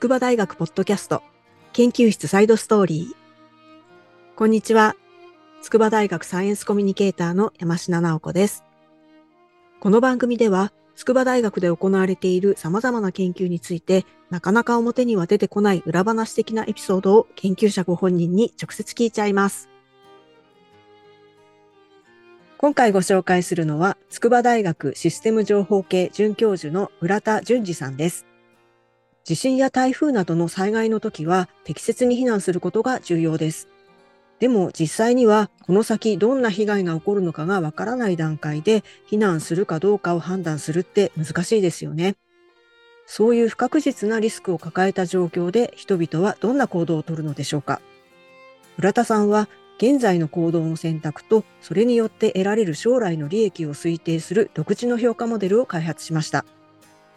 筑波大学ポッドキャスト研究室サイドストーリー。こんにちは。筑波大学サイエンスコミュニケーターの山科直子です。この番組では、筑波大学で行われている様々な研究について、なかなか表には出てこない裏話的なエピソードを研究者ご本人に直接聞いちゃいます。今回ご紹介するのは、筑波大学システム情報系准教授の浦田淳二さんです。地震や台風などの災害の時は適切に避難することが重要です。でも実際にはこの先どんな被害が起こるのかがわからない段階で避難するかどうかを判断するって難しいですよね。そういう不確実なリスクを抱えた状況で人々はどんな行動をとるのでしょうか。浦田さんは現在の行動の選択とそれによって得られる将来の利益を推定する独自の評価モデルを開発しました。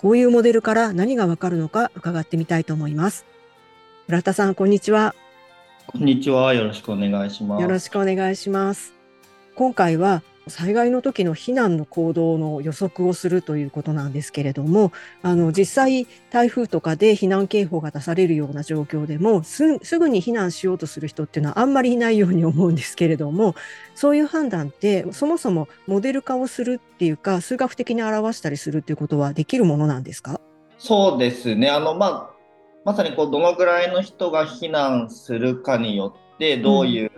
こういうモデルから何がわかるのか伺ってみたいと思います。村田さん、こんにちは。こんにちは。よろしくお願いします。よろしくお願いします。今回は災害の時の避難の行動の予測をするということなんですけれども、あの、実際台風とかで避難警報が出されるような状況でもす、すぐに避難しようとする人っていうのはあんまりいないように思うんですけれども、そういう判断ってそもそもモデル化をするっていうか、数学的に表したりするっていうことはできるものなんですか？そうですね。あの、まあ、まさにこうどのぐらいの人が避難するかによってどういう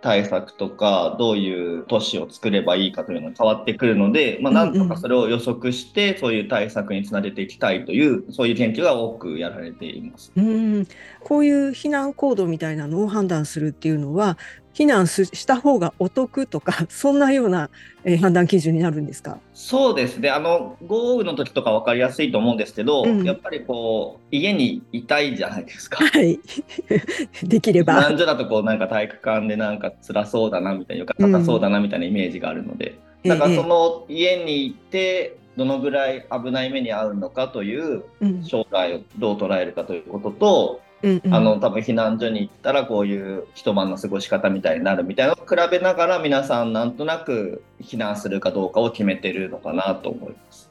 対策とか、どういう都市を作ればいいかというのが変わってくるので、まあ、なんとかそれを予測して、そういう対策につなげていきたいという、そういう研究が多くやられています。うん。こういう避難行動みたいなのを判断するっていうのは、避難した方がお得とか、そんなような、えー、判断基準になるんですか？そうですね。あの、豪雨の時とか分かりやすいと思うんですけど、うん、やっぱりこう、家にいたいじゃないですか。はい。できれば。避難所だとこう、なんか体育館でなんか辛そうだなみたいな、よかったそうだなみたいなイメージがあるので、うん、だからその家にいて、どのぐらい危ない目に遭うのかという、将来をどう捉えるかということと、うんうん、あの多分避難所に行ったらこういう一晩の過ごし方みたいになるみたいなのを比べながら皆さんなんとなく避難するかどうかを決めてるのかなと思います。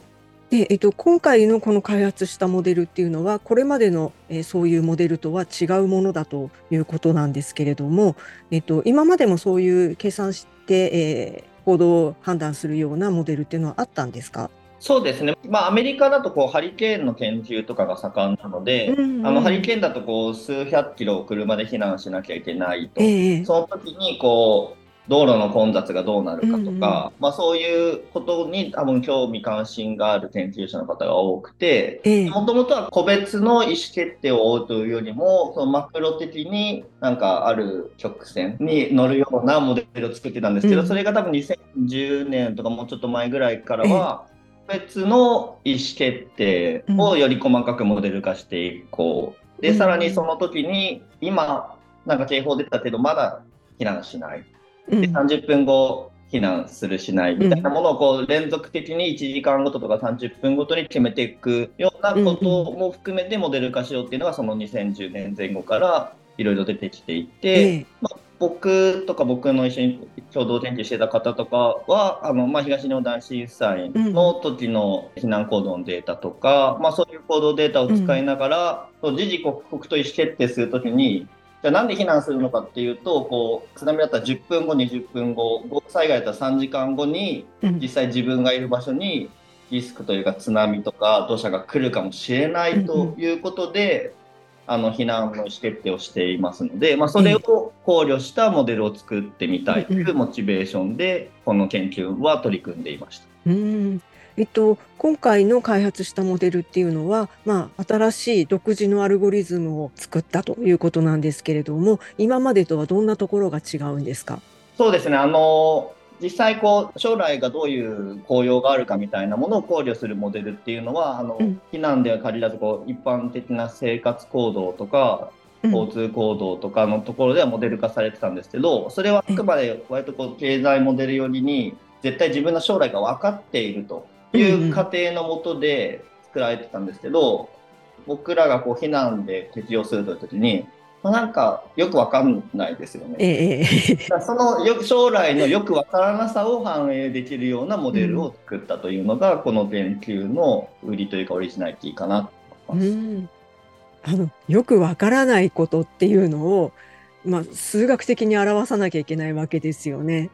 で、えっと、今回のこの開発したモデルっていうのはこれまでの、えー、そういうモデルとは違うものだということなんですけれども、えっと、今までもそういう計算して、えー、行動を判断するようなモデルっていうのはあったんですか？そうですね、まあ、アメリカだとこうハリケーンの研究とかが盛んなので、うんうん、あのハリケーンだとこう数百キロを車で避難しなきゃいけないと、えー、その時にこう道路の混雑がどうなるかとか、うんうん、まあ、そういうことに多分興味関心がある研究者の方が多くてもともとは個別の意思決定を追うというよりもそのマクロ的になんかある曲線に乗るようなモデルを作ってたんですけど、うん、それが多分2010年とかもうちょっと前ぐらいからは、別の意思決定をより細かくモデル化していこう。で、さらにその時に、今、なんか警報出たけど、まだ避難しない。で、30分後、避難するしない。みたいなものをこう連続的に1時間ごととか30分ごとに決めていくようなことも含めてモデル化しようっていうのがその2010年前後からいろいろ出てきていて、まあ、僕とか僕の一緒に共同研究してた方とかはあの、まあ、東日本大震災の時の避難行動のデータとか、うん、まあ、そういう行動データを使いながら、うん、時々刻々と意思決定する時にじゃあなんで避難するのかっていうとこう津波だったら10分後20分後豪雨災害だったら3時間後に実際自分がいる場所にリスクというか津波とか土砂が来るかもしれないということで、あの避難の意思決定をしていますので、まあ、それを考慮したモデルを作ってみたいというモチベーションで、この研究は取り組んでいました。うん。えっと、今回の開発したモデルっていうのは、まあ、新しい独自のアルゴリズムを作ったということなんですけれども今までとはどんなところが違うんですか？そうですね。あの実際こう将来がどういう効用があるかみたいなものを考慮するモデルっていうのはあの、うん、避難では限らずこう一般的な生活行動とか交通行動とかのところではモデル化されてたんですけどそれはあくまで割とこう経済モデル寄りに絶対自分の将来が分かっているという過程のもとで作られてたんですけど僕らがこう避難で適用するという時にまあ、なんかよくわかんないですよね。ええ、そのよ将来のよくわからなさを反映できるようなモデルを作ったというのが、この研究の売りというかオリジナリティかなと思います。うんあのよくわからないことっていうのを、まあ、数学的に表さなきゃいけないわけですよね。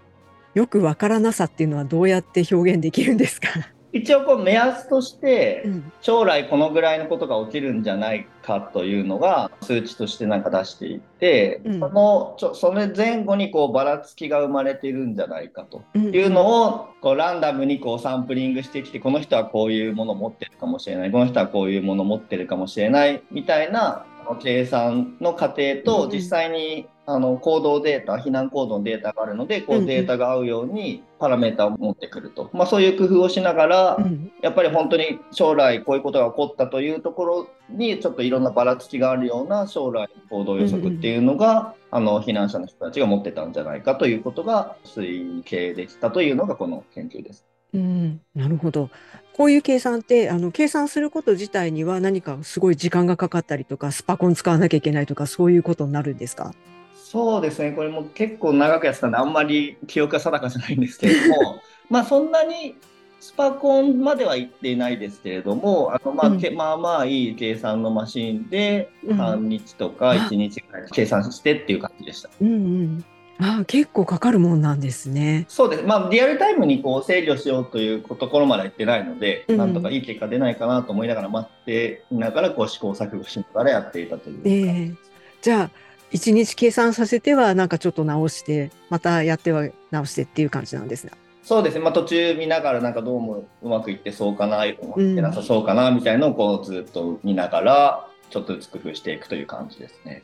よくわからなさっていうのはどうやって表現できるんですか？一応こう目安として将来このぐらいのことが起きるんじゃないかというのが数値としてなんか出していて、うん、そのちょそれ前後にこうばらつきが生まれているんじゃないかというのをこうランダムにこうサンプリングしてきてこの人はこういうものを持ってるかもしれないこの人はこういうものを持ってるかもしれないみたいな計算の過程と実際にあの行動データ、避難行動のデータがあるので、こうデータが合うようにパラメータを持ってくると。まあそういう工夫をしながら、やっぱり本当に将来こういうことが起こったというところに、ちょっといろんなばらつきがあるような将来の行動予測っていうのが、あの避難者の人たちが持ってたんじゃないかということが推計できたというのがこの研究です。うん、なるほど。こういう計算って、あの、計算すること自体には何かすごい時間がかかったりとか、スパコン使わなきゃいけないとか、そういうことになるんですか？そうですね、これも結構長くやってたんで、あんまり記憶が定かじゃないんですけれども、まあそんなにスパコンまでは行っていないですけれども、あのまあ、うん、まあまあいい計算のマシンで、半日とか1日ぐらい計算してっていう感じでした。うんうんああ結構かかるもんなんですね。そうです。まあリアルタイムにこう制御しようというところまでは行ってないので、うん、なんとかいい結果出ないかなと思いながら待っていながらこう試行錯誤しながらやっていたというえー、じゃあ1日計算させてはなんかちょっと直してまたやっては直してっていう感じなんですね。そうですね、まあ、途中見ながらなんかどうもうまくいってそうかな、うまくいってなさそうかなみたいなのをこうずっと見ながらちょっとずつ工夫していくという感じですね。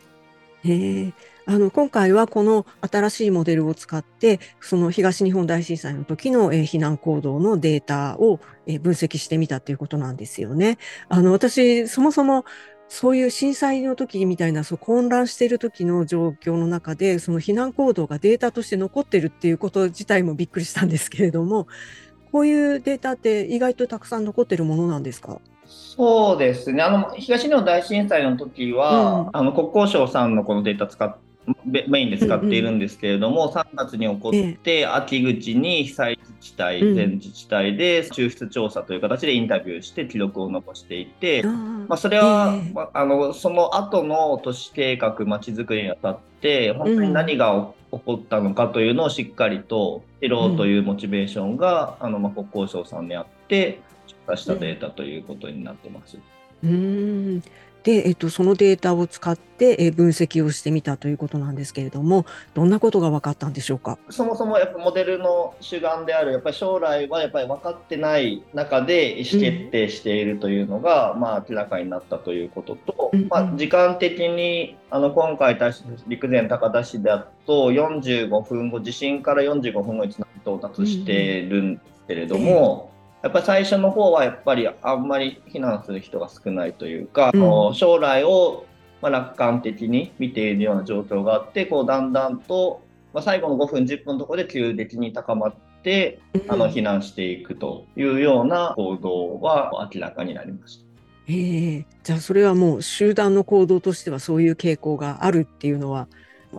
へあの今回はこの新しいモデルを使ってその東日本大震災の時の、え避難行動のデータを、え分析してみたということなんですよね。あの私そもそもそういう震災の時みたいなそう混乱している時の状況の中でその避難行動がデータとして残ってるっていうこと自体もびっくりしたんですけれどもこういうデータって意外とたくさん残ってるものなんですか？そうですね。あの東日本大震災の時は、うん、あの国交省さんのこのデータ使っメインで使っているんですけれども、うんうん、3月に起こって、秋口に被災自治体、全自治体で抽出調査という形でインタビューして記録を残していて、まあ、それは、まあ、あのその後の都市計画、まちづくりにあたって、本当に何が起こったのかというのをしっかりと知ろうというモチベーションが、あのまあ、国交省さんにあって、調査したデータということになってます。うんで、えっと、そのデータを使って、え分析をしてみたということなんですけれども、どんなことが分かったんでしょうか？そもそもやっぱモデルの主眼である、やっぱり将来はやっぱり分かってない中で意思決定しているというのが、うん、まあ明らかになったということと、うんうん、まあ、時間的にあの今回陸前高田市だと45分後、地震から45分後に到達してるんですけれども、うんやっぱり最初の方はやっぱりあんまり避難する人が少ないというか、うん、将来をま楽観的に見ているような状況があってこうだんだんと、まあ、最後の5分10分のところで急激に高まって、あの避難していくというような行動は明らかになりました。えー、じゃあそれはもう集団の行動としてはそういう傾向があるっていうのは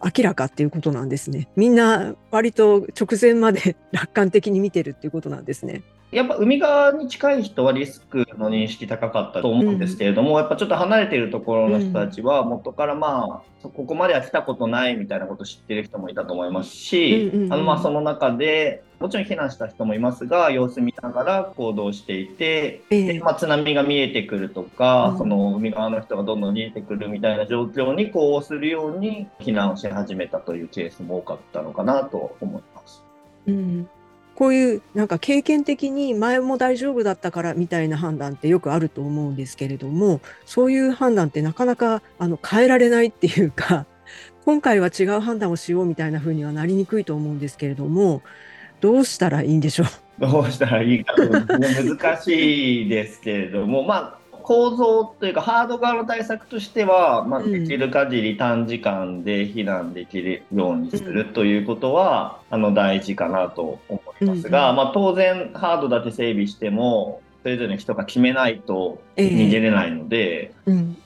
明らかっていうことなんですね。みんな割と直前まで 楽観的に見てるっていうことなんですね。やっぱ海側に近い人はリスクの認識高かったと思うんですけれども、うん、やっぱちょっと離れているところの人たちは元からまあ、ここまでは来たことないみたいなことを知ってる人もいたと思いますし、うんうんうん、あのまあその中でもちろん避難した人もいますが様子見ながら行動していて、えー、でまあ、津波が見えてくるとか、うん、その海側の人がどんどん見えてくるみたいな状況にこうするように避難をし始めたというケースも多かったのかなと思います。うんこういうなんか経験的に前も大丈夫だったからみたいな判断ってよくあると思うんですけれどもそういう判断ってなかなかあの変えられないっていうか 今回は違う判断をしようみたいなふうにはなりにくいと思うんですけれどもどうしたらいいんでしょう？どうしたらいいか。難しいですけれどもまあ構造というかハード側の対策としては、まあ、できる限り短時間で避難できるようにするということは、うん、あの大事かなと思いますが、うん、まあ、当然ハードだけ整備してもそれぞれの人が決めないと逃げれないので、えーうん、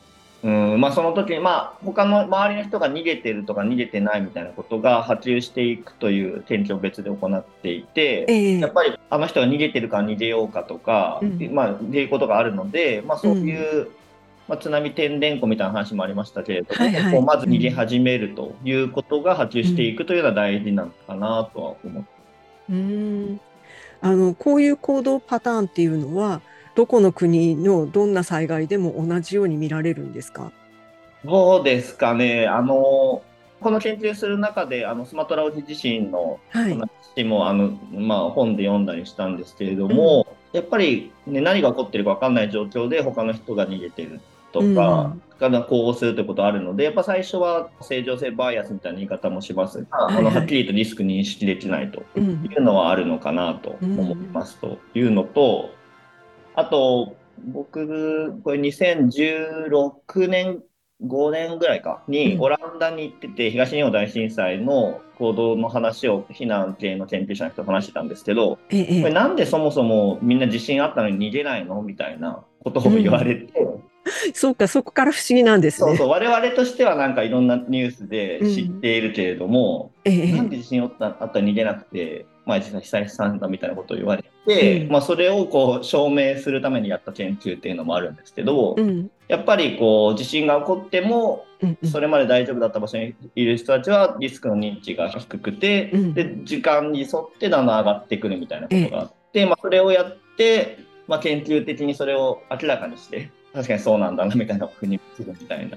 うんまあ、その時に、まあ、他の周りの人が逃げてるとか逃げてないみたいなことが波及していくという研究を別で行っていて、えー、やっぱりあの人が逃げてるから逃げようかとか、うん、まあ、っていうことがあるので、まあ、そういうまあ、津波天然湖みたいな話もありましたけれども、はいはい、こうまず逃げ始めるということが波及していくというのは大事なのかなとは思って、うん、あのこういう行動パターンっていうのはどこの国のどんな災害でも同じように見られるんですか？そうですかね。あのこの研究する中であのスマトラ沖地震の話も、はい、あのまあ、本で読んだりしたんですけれども、うん、やっぱり、ね、何が起こってるか分かんない状況で他の人が逃げてるとか、が交互するということあるので、やっぱ最初は正常性バイアスみたいな言い方もしますが、はいはい、あのはっきりとリスク認識できないというのはあるのかなと思いますというのと、あと、僕、これ2016年5年ぐらいかにオランダに行ってて、東日本大震災の行動の話を避難系の研究者の人と話してたんですけど、これなんでそもそもみんな地震あったのに逃げないの？みたいなことを言われて、うん、そうか、そこから不思議なんですね。そうそう、我々としてはなんかいろんなニュースで知っているけれども、うん、なんで地震あったら逃げなくて、まあ、実際被災したんだみたいなことを言われて、うん、まあ、それをこう証明するためにやった研究っていうのもあるんですけど、うん、やっぱりこう地震が起こっても、それまで大丈夫だった場所にいる人たちはリスクの認知が低くて、で時間に沿ってだんだん上がってくるみたいなことがあって、まあ、それをやって、まあ、研究的にそれを明らかにして確かにそうなんだなみたいなふうにするみたいな、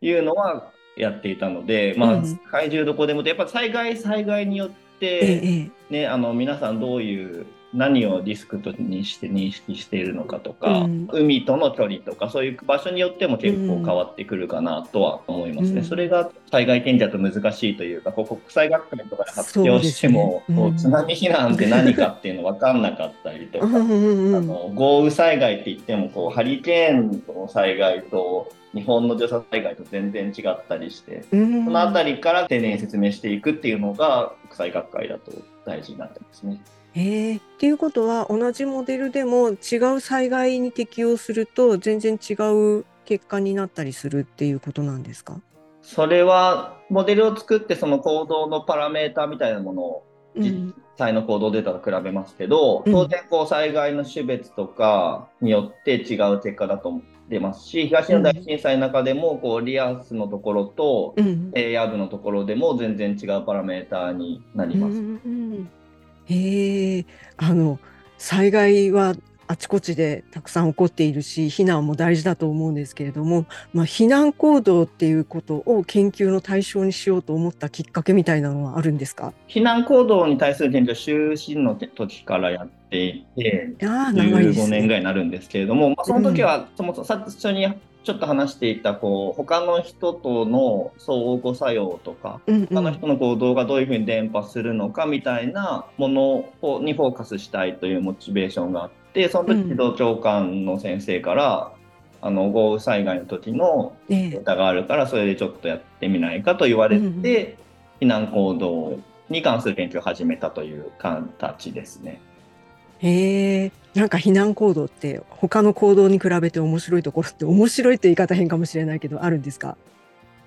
いうのはやっていたので、まあ、怪獣どこでもやっぱ災害災害によって、ね、あの皆さんどういう何をリスクとにして認識しているのかとか、うん、海との距離とかそういう場所によっても結構変わってくるかなとは思いますね。うん、それが災害賢者と難しいというかこう国際学会とかで発表しても、ねうん、津波避難って何かっていうの分かんなかったりとかあの豪雨災害って言ってもこうハリケーンの災害と日本の土砂災害と全然違ったりして、その辺りから丁寧に説明していくっていうのが国際学会だと大事になってますね。えー、っていうことは同じモデルでも違う災害に適用すると全然違う結果になったりするっていうことなんですか？それはモデルを作ってその行動のパラメータみたいなものを実際の行動データと比べますけど、うん、当然こう災害の種別とかによって違う結果だと思ってますし東日本大震災の中でもこうリアスのところと平野部のところでも全然違うパラメータになります。うんうんへえ、あの、災害はあちこちでたくさん起こっているし、避難も大事だと思うんですけれども、まあ、避難行動っていうことを研究の対象にしようと思ったきっかけみたいなのはあるんですか？避難行動に対する研究は就寝の時からやっていて、15年ぐらいになるんですけれども、まあ、その時はそもそも最初にちょっと話していたこう他の人との相互作用とか、うんうん、他の人の行動がどういうふうに伝播するのかみたいなものにフォーカスしたいというモチベーションがあってその時児童長官の先生から、うん、あの豪雨災害の時のデータがあるからそれでちょっとやってみないかと言われて、うんうん、避難行動に関する研究を始めたという形ですね。へえ、なんか避難行動って他の行動に比べて面白いところって面白いって言い方変かもしれないけどあるんですか？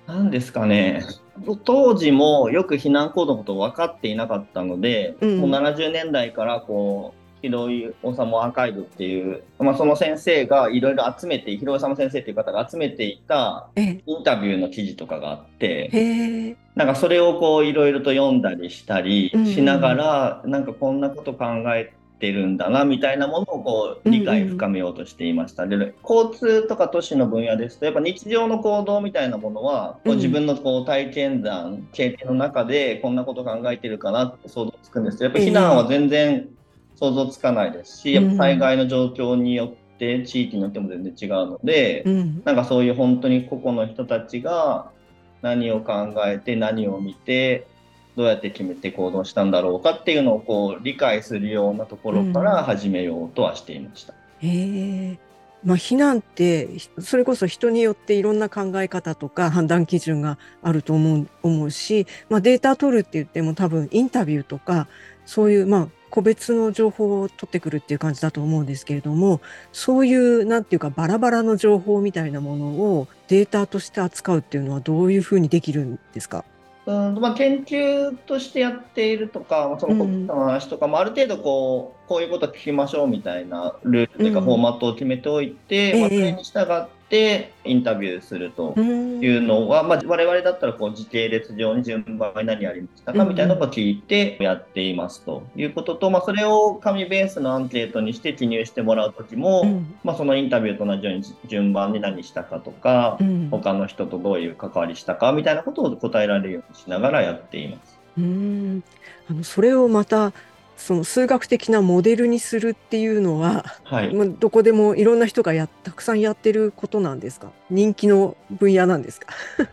何ですかね。当時もよく避難行動のこと分かっていなかったので、うん、もう70年代からこう広井治アーカイブっていう、まあ、その先生がいろいろ集めて広井治先生っていう方が集めていたインタビューの記事とかがあってなんかそれをこういろいろと読んだりしたりしながら、うん、なんかこんなこと考えてるんだなみたいなものをこう理解深めようとしていました。うん。うん、で交通とか都市の分野ですとやっぱ日常の行動みたいなものは、こう自分のこう体験談経験の中でこんなこと考えてるかなって想像つくんですけどやっぱ避難は全然想像つかないですし、やっぱ災害の状況によって地域によっても全然違うので、うん、なんかそういう本当に個々の人たちが何を考えて何を見てどうやって決めて行動したんだろうかっていうのをこう理解するようなところから始めようとはしていました。うん、へまあ、避難ってそれこそ人によっていろんな考え方とか判断基準があると思う思うし、まあ、データ取るって言っても多分インタビューとかそういうまあ個別の情報を取ってくるっていう感じだと思うんですけれどもそういうなんていうかバラバラの情報みたいなものをデータとして扱うっていうのはどういうふうにできるんですか？うんまあ、研究としてやっているとか、そのコピの話とかも、ある程度こう、こういうこと聞きましょうみたいなルールというか、フォーマットを決めておいて、うん、まあ、それに従っってインタビューするというのは、まあ、我々だったらこう時系列上に順番に何やりましたかみたいなのを聞いてやっていますということと、まあ、それを紙ベースのアンケートにして記入してもらう時も、まあ、そのインタビューと同じように順番に何したかとか、他の人とどういう関わりしたかみたいなことを答えられるようにしながらやっています。うん。あのそれをまたその数学的なモデルにするっていうのは、はい、どこでもいろんな人がやたくさんやってることなんですか？人気の分野なんですか？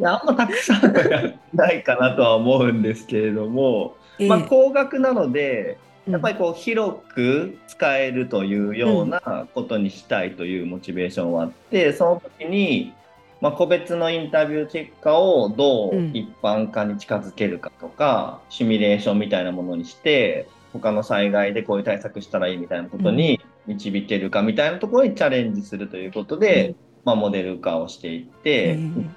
いやあんまたくさんはやないかなとは思うんですけれども、えー、まあ、工学なのでやっぱりこう広く使えるというようなことにしたいというモチベーションはあって、その時にまあ、個別のインタビュー結果をどう一般化に近づけるかとか、うん、シミュレーションみたいなものにして他の災害でこういう対策したらいいみたいなことに導けるかみたいなところにチャレンジするということで、うん、まあ、モデル化をしていって、うん、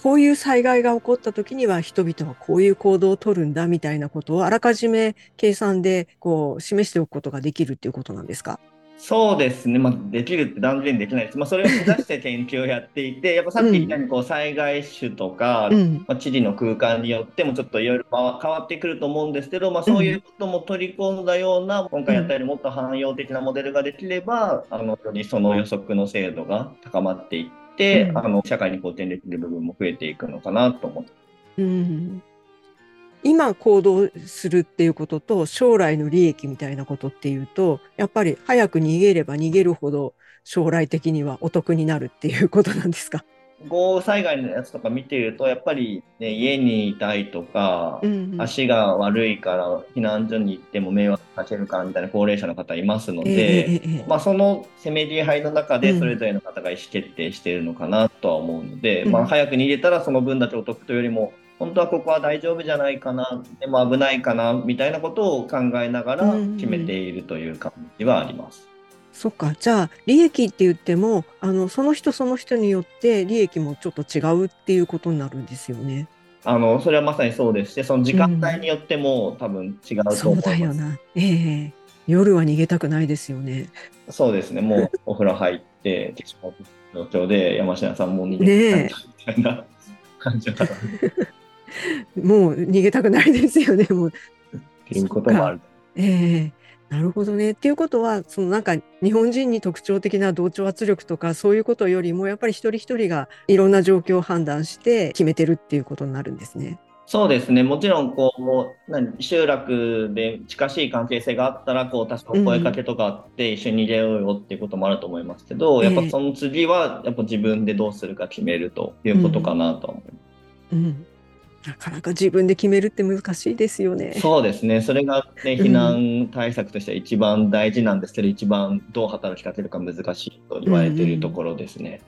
こういう災害が起こった時には人々はこういう行動をとるんだみたいなことをあらかじめ計算でこう示しておくことができるっていうことなんですか？そうですね、まあ、できるって断然できないです。まあ、それを目指して研究をやっていて、やっぱさっき言ったようにこう災害種とか、うん、まあ、地理の空間によってもちょっといろいろ変わってくると思うんですけど、まあ、そういうことも取り込んだような、今回やったよりもっと汎用的なモデルができれば、あのよりその予測の精度が高まっていって、うん、あの社会に貢献できる部分も増えていくのかなと思って。うん今行動するっていうことと将来の利益みたいなことっていうとやっぱり早く逃げれば逃げるほど将来的にはお得になるっていうことなんですか？豪雨災害のやつとか見てるとやっぱり、ね、家にいたいとか、うんうん、足が悪いから避難所に行っても迷惑かけるからみたいな高齢者の方いますので、えー、まあ、そのせめぎ合いの中でそれぞれの方が意思決定しているのかなとは思うので、うん、まあ、早く逃げたらその分だけお得というよりも本当はここは大丈夫じゃないかなでも危ないかなみたいなことを考えながら決めているという感じはあります。そっか。じゃあ利益って言ってもあのその人その人によって利益もちょっと違うっていうことになるんですよね。あのそれはまさにそうです。しその時間帯によっても、多分違うと思います。そうだよな、えー、夜は逃げたくないですよね。そうですね。もう お風呂入って状況で山下さんも逃げたみたいな感じは、もう逃げたくないですよね、もう。っていうこともある。ええー、なるほどね。っていうことは、そのなんか日本人に特徴的な同調圧力とかそういうことよりも、やっぱり一人一人がいろんな状況を判断して決めてるっていうことになるんですね。そうですね、もちろんこう何集落で近しい関係性があったらこう多少声かけとかあって一緒に逃げようよっていうこともあると思いますけど、うん、やっぱその次はやっぱ自分でどうするか決めるということかなと思います。うん、うんなかなか自分で決めるって難しいですよね。そうですね。それが、ね、避難対策としては一番大事なんですけど、うん、一番どう働きかけるか難しいと言われているところですね。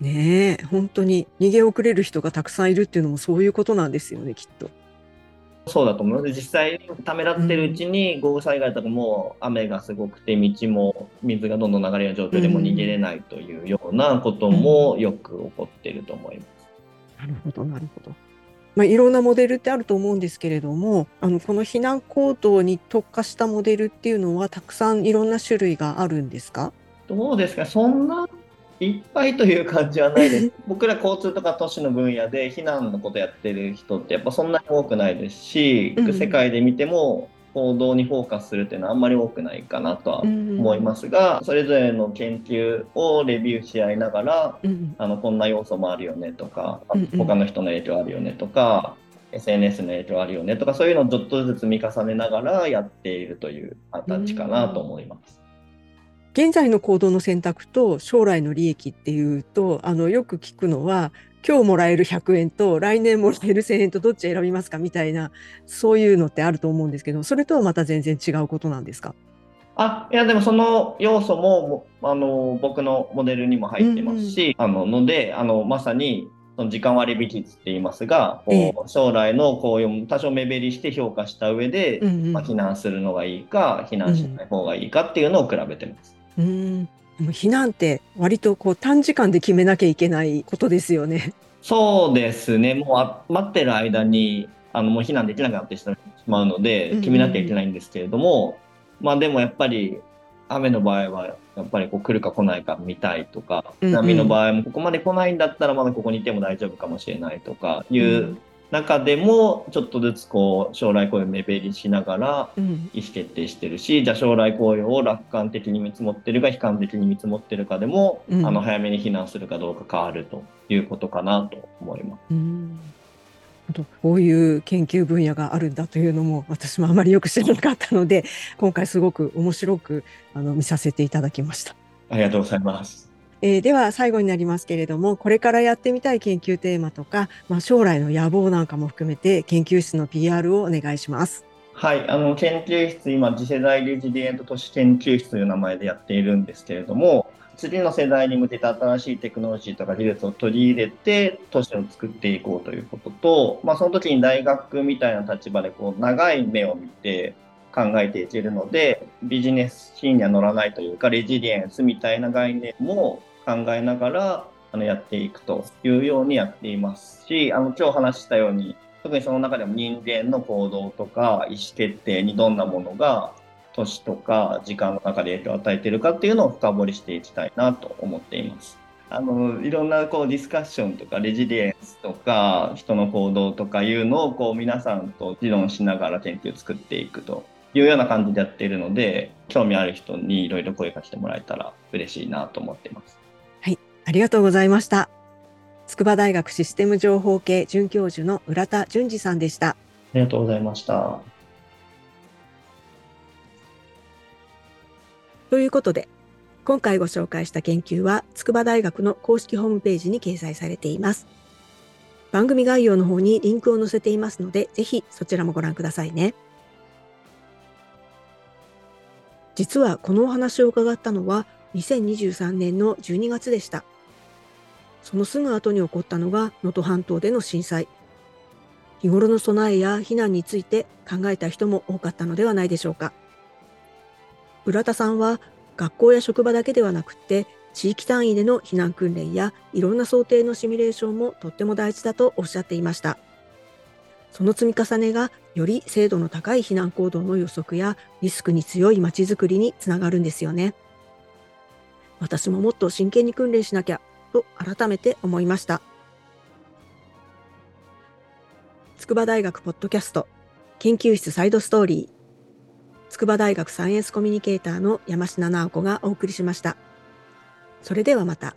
うんうん、ねえ、本当に逃げ遅れる人がたくさんいるっていうのもそういうことなんですよね、きっと。そうだと思うので、実際ためらってるうちに豪雨災害とかも雨がすごくて道も水がどんどん流れる状況でも逃げれないというようなこともよく起こっていると思います。なるほど、なるほど。まあ、いろんなモデルってあると思うんですけれどもあのこの避難行動に特化したモデルっていうのはたくさんいろんな種類があるんですか？どうですか？そんないっぱいという感じはないです。僕ら交通とか都市の分野で避難のことやってる人ってやっぱそんなに多くないですし、うん、世界で見ても行動にフォーカスするっていうのはあんまり多くないかなとは思いますが、うん、それぞれの研究をレビューし合いながら、うん、あのこんな要素もあるよねとか、うん、他の人の影響あるよねとか、SNS の影響あるよねとかそういうのをちょっとずつ積み重ねながらやっているという形かなと思います。現在の行動の選択と将来の利益っていうとあのよく聞くのは今日もらえる100円と来年もらえる1000円とどっち選びますかみたいなそういうのってあると思うんですけどそれとはまた全然違うことなんですか？あいやでもその要素もあの僕のモデルにも入ってますし、うんうん、あののであのまさにその時間割引率って言いますが、えー、将来の紅葉も多少目減りして評価した上で、うんうん、まあ、避難するのがいいか避難しない方がいいかっていうのを比べてます。うん、避難って割とこう短時間で決めなきゃいけないことですよね。そうですね。もう待ってる間にあのもう避難できなくなってしまうので決めなきゃいけないんですけれども、まあでもやっぱり雨の場合はやっぱりこう来るか来ないか見たいとか、波の場合もここまで来ないんだったらまだここにいても大丈夫かもしれないとかいう中でもちょっとずつこう将来雇用を目減りしながら意思決定してるし、じゃあ将来雇用を楽観的に見積もってるか悲観的に見積もってるかでも、あの早めに避難するかどうか変わるということかなと思います。うんこういう研究分野があるんだというのも私もあまりよく知らなかったので今回すごく面白くあの見させていただきました。ありがとうございます。えー、では最後になりますけれどもこれからやってみたい研究テーマとか、まあ、将来の野望なんかも含めて研究室の PR をお願いします。はい、あの研究室今次世代レジリエント都市研究室という名前でやっているんですけれども次の世代に向けて新しいテクノロジーとか技術を取り入れて都市を作っていこうということと、まあ、その時に大学みたいな立場でこう長い目を見て考えていけるのでビジネスシーンには乗らないというかレジリエンスみたいな概念も考えながらあのやっていくというようにやっていますしあの今日話したように特にその中でも人間の行動とか意思決定にどんなものが年とか時間の中で影響を与えているかっていうのを深掘りしていきたいなと思っています。あのいろんなこうディスカッションとかレジリエンスとか人の行動とかいうのをこう皆さんと議論しながら研究を作っていくというような感じでやっているので興味ある人にいろいろ声かけてもらえたら嬉しいなと思っています。はい、ありがとうございました。筑波大学システム情報系准教授の浦田淳二さんでした。ありがとうございました。ということで、今回ご紹介した研究は、筑波大学の公式ホームページに掲載されています。番組概要の方にリンクを載せていますので、ぜひそちらもご覧くださいね。実はこのお話を伺ったのは2023年の12月でした。そのすぐ後に起こったのが能登半島での震災。日頃の備えや避難について考えた人も多かったのではないでしょうか。浦田さんは学校や職場だけではなくって地域単位での避難訓練やいろんな想定のシミュレーションもとっても大事だとおっしゃっていました。その積み重ねがより精度の高い避難行動の予測やリスクに強いまちづくりにつながるんですよね。私ももっと真剣に訓練しなきゃと改めて思いました。筑波大学ポッドキャスト研究室サイドストーリー筑波大学サイエンスコミュニケーターの山科直子がお送りしました。それではまた。